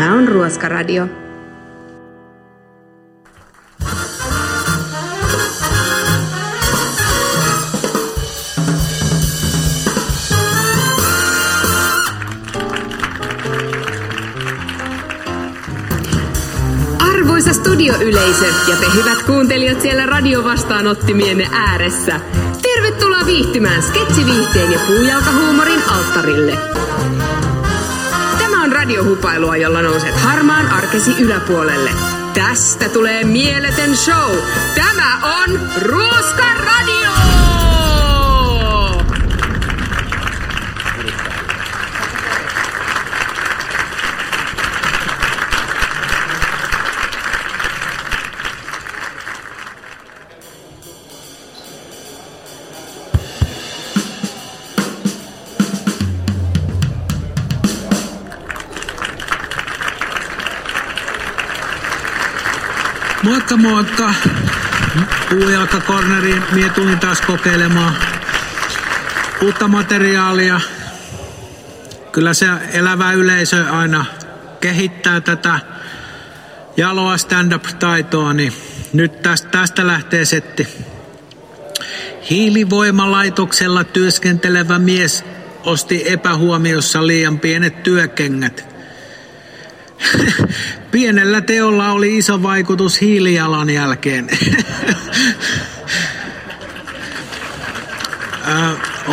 Tämä on Ruoskaradio. Arvoisa studioyleisö ja te hyvät kuuntelijat siellä radiovastaanottimienne ääressä. Tervetuloa viihtymään sketsiviihteen ja puujalkahuumorin alttarille. Radiohupailua, jolla nouset harmaan arkesi yläpuolelle. Tästä tulee mieletön show. Tämä on Ruoska Radio! Moikka! Puujalkakorneriin mie tulin taas kokeilemaan uutta materiaalia. Kyllä se elävä yleisö aina kehittää tätä jaloa stand-up-taitoa, niin nyt tästä, tästä lähtee setti. Hiilivoimalaitoksella työskentelevä mies osti epähuomiossa liian pienet työkengät. Pienellä teolla oli iso vaikutus hiilijalanjälkeen.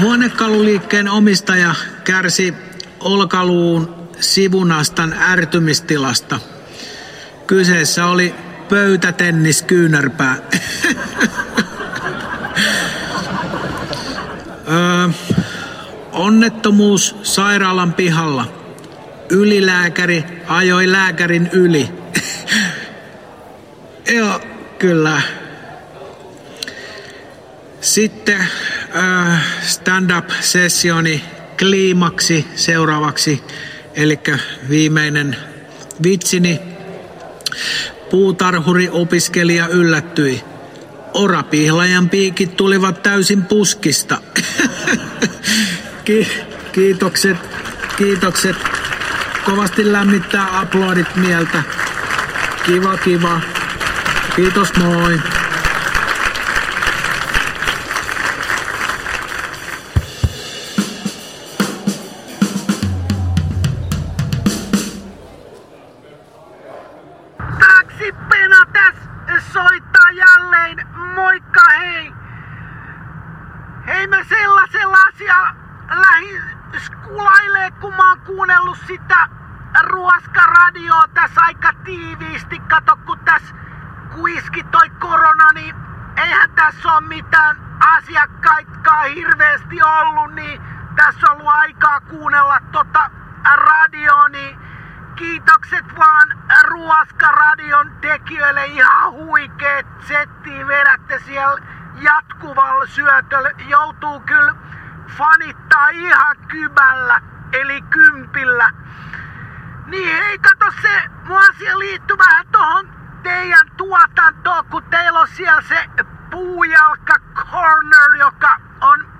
Huonekaluliikkeen omistaja kärsi olkaluun sivunastan ärtymistilasta. Kyseessä oli pöytätennis kyynärpää. onnettomuus sairaalan pihalla ylilääkäri ajoi lääkärin yli. Joo, kyllä. Sitten äh, stand-up-sessioni kliimaksi seuraavaksi, eli viimeinen vitsini. Puutarhuri opiskelija yllättyi. Orapihlajan piikit tulivat täysin puskista. Ki- kiitokset, kiitokset kovasti lämmittää aplodit mieltä. Kiva, kiva. Kiitos, moi. Ruoskaradioa tässä aika tiiviisti. Kato, kun tässä kuiski toi korona, niin eihän tässä ole mitään asiakkaitkaan hirveästi ollut, niin tässä on ollut aikaa kuunnella tota radioa, niin kiitokset vaan Ruoskaradion tekijöille ihan huikeet settiin vedätte siellä jatkuvalla syötöllä. Joutuu kyllä fanittaa ihan kybällä, eli kympillä. Niin hei, kato se, mun asia liittyy vähän tohon teidän tuotantoon, kun teillä on siellä se puujalka corner, joka on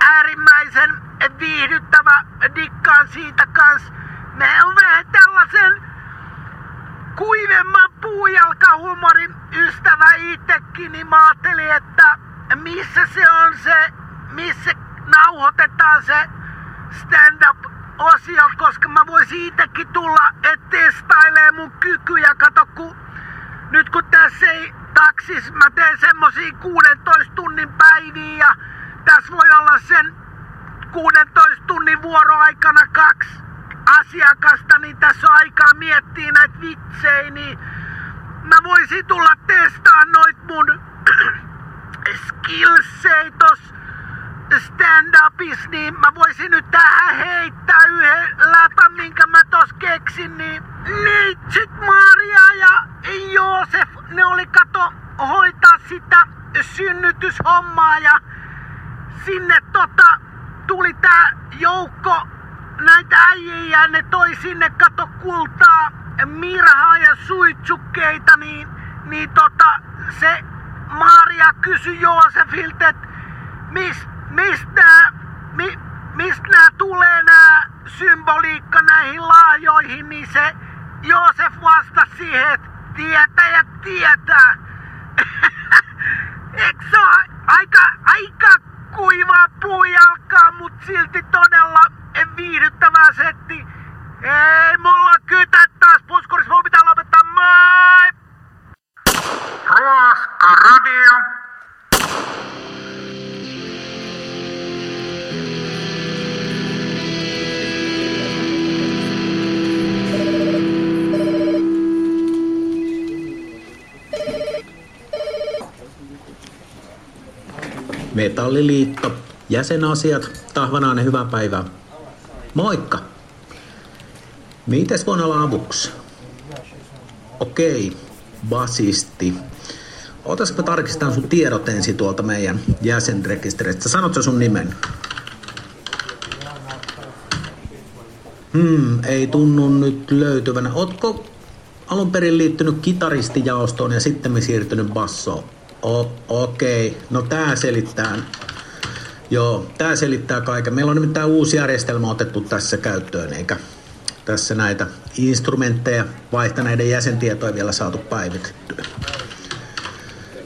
äärimmäisen viihdyttävä. Dikkaan siitä kans. Me on vähän tällaisen kuivemman puujalkahumorin ystävä itsekin, niin mä ajattelin, että missä se on se, missä nauhoitetaan se stand-up osio, koska mä voisin itsekin tulla et testailee mun kykyjä. Kato, kun nyt kun tässä ei taksis, mä teen semmosia 16 tunnin päiviä ja tässä voi olla sen 16 tunnin vuoroaikana kaksi asiakasta, niin tässä on aikaa miettiä näitä vitsejä, niin mä voisin tulla testaa noit mun skillsei tos stand-upis, niin mä voisin nyt tähän heittää yhden läpän, minkä mä tos keksin, niin Neitsyt Maria ja Joosef, ne oli kato hoitaa sitä synnytyshommaa ja sinne tota tuli tää joukko näitä äijiä ja ne toi sinne kato kultaa, mirhaa ja suitsukkeita, niin, niin tota se Maria kysyi Joosefilta, että mis, mistä, mi, mistä nämä tulee nämä symboliikka näihin laajoihin, niin se Joosef vastasi siihen, että tietäjät tietää. Eikö se ole aika, aika kuivaa puujalkaa, mut silti todella viihdyttävää setti. Ei mulla kytä taas puskurissa, mun pitää lopettaa, moi! Ruoska radio. Metalliliitto, jäsenasiat, Tahvanainen, hyvää päivää. Moikka! Mites voin olla avuksi? Okei, basisti. Otas mä tarkistan sun tiedot ensin tuolta meidän jäsenrekisteristä. Sanotko sun nimen? Hmm, ei tunnu nyt löytyvänä. Ootko alun perin liittynyt kitaristijaostoon ja sitten siirtynyt bassoon? O- Okei, no tää selittää. Joo, tää selittää kaiken. Meillä on nimittäin uusi järjestelmä otettu tässä käyttöön, eikä tässä näitä instrumentteja vaihtaneiden jäsentietoja vielä saatu päivitettyä.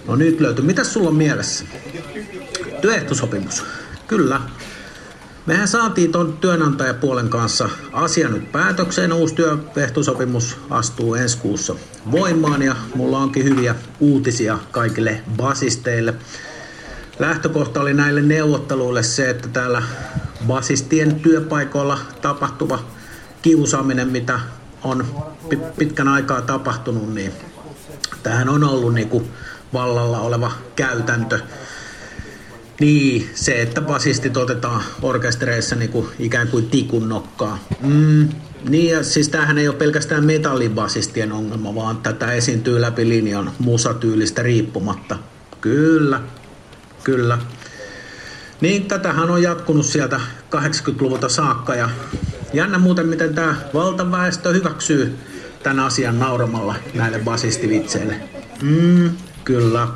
No nyt löytyy. Mitäs sulla on mielessä? Työehtosopimus. Kyllä. Mehän saatiin tuon työnantajapuolen kanssa asia nyt päätökseen. Uusi työehtosopimus astuu ensi kuussa voimaan ja mulla onkin hyviä uutisia kaikille basisteille. Lähtökohta oli näille neuvotteluille se, että täällä basistien työpaikoilla tapahtuva kiusaaminen, mitä on pitkän aikaa tapahtunut, niin tähän on ollut niin kuin vallalla oleva käytäntö. Niin, se, että basistit otetaan orkestereissa niin kuin ikään kuin tikun nokkaa. Mm, niin, ja siis tämähän ei ole pelkästään metallibasistien ongelma, vaan tätä esiintyy läpi linjan musatyylistä riippumatta. Kyllä, kyllä. Niin, tätähän on jatkunut sieltä 80-luvulta saakka ja jännä muuten, miten tämä valtaväestö hyväksyy tämän asian nauramalla näille basistivitseille. Mm, kyllä.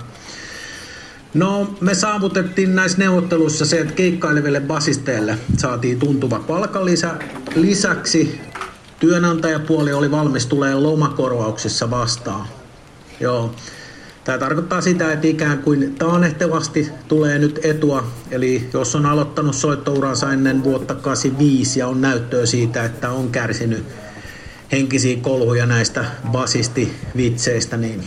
No, me saavutettiin näissä neuvotteluissa se, että keikkaileville basisteille saatiin tuntuva palkanlisä. Lisäksi työnantajapuoli oli valmis tulee lomakorvauksissa vastaan. Joo. Tämä tarkoittaa sitä, että ikään kuin taanehtivasti tulee nyt etua. Eli jos on aloittanut soittouransa ennen vuotta 85 ja on näyttöä siitä, että on kärsinyt henkisiä kolhuja näistä basistivitseistä, niin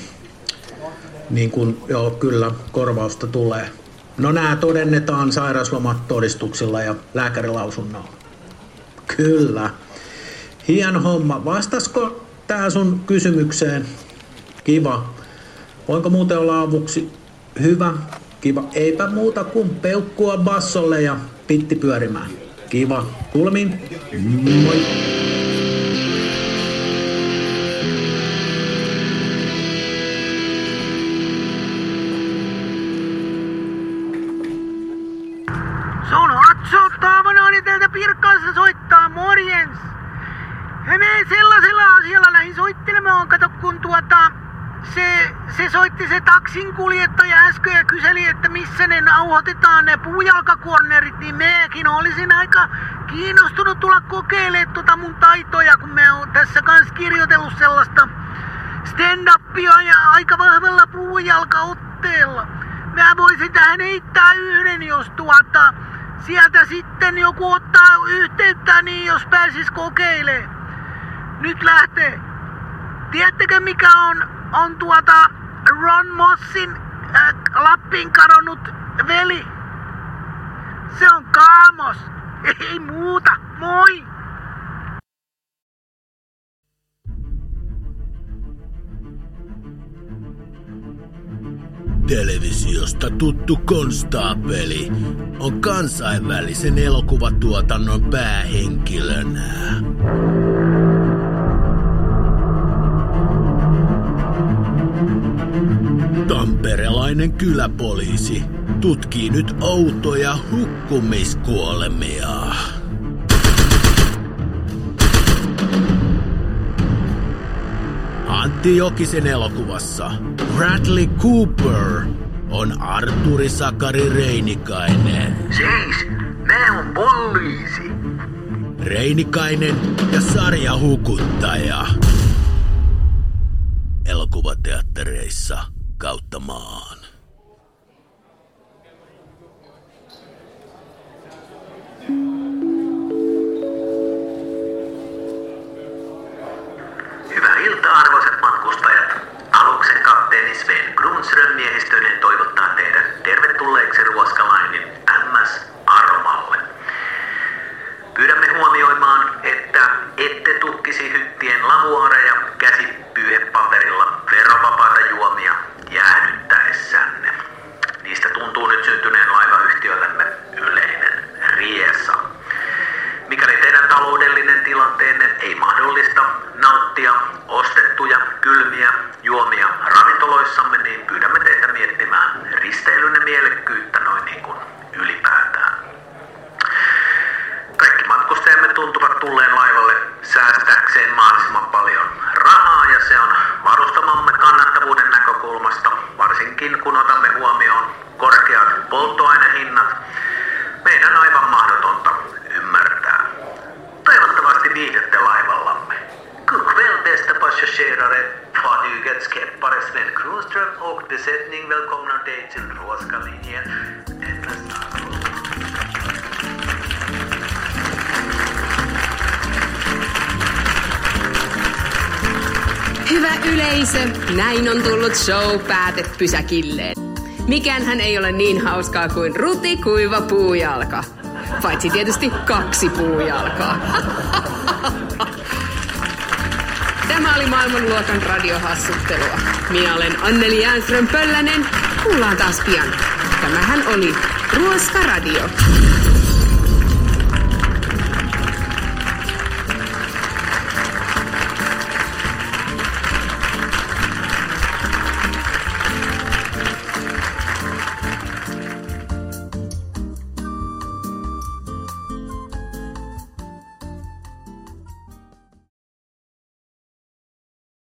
niin kuin, joo, kyllä korvausta tulee. No nämä todennetaan sairauslomatodistuksilla ja lääkärilausunnolla. Kyllä. Hieno homma. Vastasko tää sun kysymykseen? Kiva. Voinko muuten olla avuksi? Hyvä. Kiva. Eipä muuta kuin peukkua bassolle ja pitti pyörimään. Kiva. Kulmin. Moi. Sun Atso Taavanoni täältä Pirkkalassa soittaa, morjens! Ja me sellaisella asialla lähdin soittelemaan, kato kun tuota, se, se soitti se taksin kuljettaja äsken ja kyseli, että missä ne nauhoitetaan ne puujalkakornerit, niin mekin olisin aika kiinnostunut tulla kokeilemaan tuota mun taitoja, kun me on tässä kans kirjoitellut sellaista stand-upia ja aika vahvalla puujalkaotteella. Mä voisin tähän heittää yhden, jos tuota, sieltä sitten joku ottaa yhteyttä, niin jos pääsis kokeilemaan. Nyt lähtee. Tiedättekö mikä on, on tuota Ron Mossin äh, Lappin kadonnut veli? Se on Kaamos. Ei muuta. Moi! Televisiosta tuttu konstaapeli on kansainvälisen elokuvatuotannon päähenkilönä. Tamperelainen kyläpoliisi tutkii nyt outoja hukkumiskuolemia. Antti Jokisen elokuvassa Bradley Cooper on Arturi Sakari Reinikainen. Siis, mä on poliisi. Reinikainen ja sarjahukuttaja. elokuvateattereissa kautta maan. Ei mahdollista nauttia ostettuja kylmiä juomia ravintoloissamme, niin pyydämme teitä miettimään risteilynne mielekkyyttä noin niin kuin ylipäätään. Kaikki matkustajamme tuntuvat tulleen laivalle säästääkseen mahdollisimman paljon rahaa ja se on varustamamme kannattavuuden näkökulmasta, varsinkin kun otamme huomioon korkeat polttoainehinnat, passagerare. Fartygets skeppare Sven Kronström och besättning välkomnar dig till Råska linjen. Hyvä yleisö, näin on tullut show päätepysäkilleen. Mikäänhän ei ole niin hauskaa kuin ruti kuiva puujalka. Paitsi tietysti kaksi puujalkaa. Tämä oli maailmanluokan radiohassuttelua. Minä olen Anneli Jäänström Pöllänen. Kuullaan taas pian. Tämähän oli Ruoska Radio.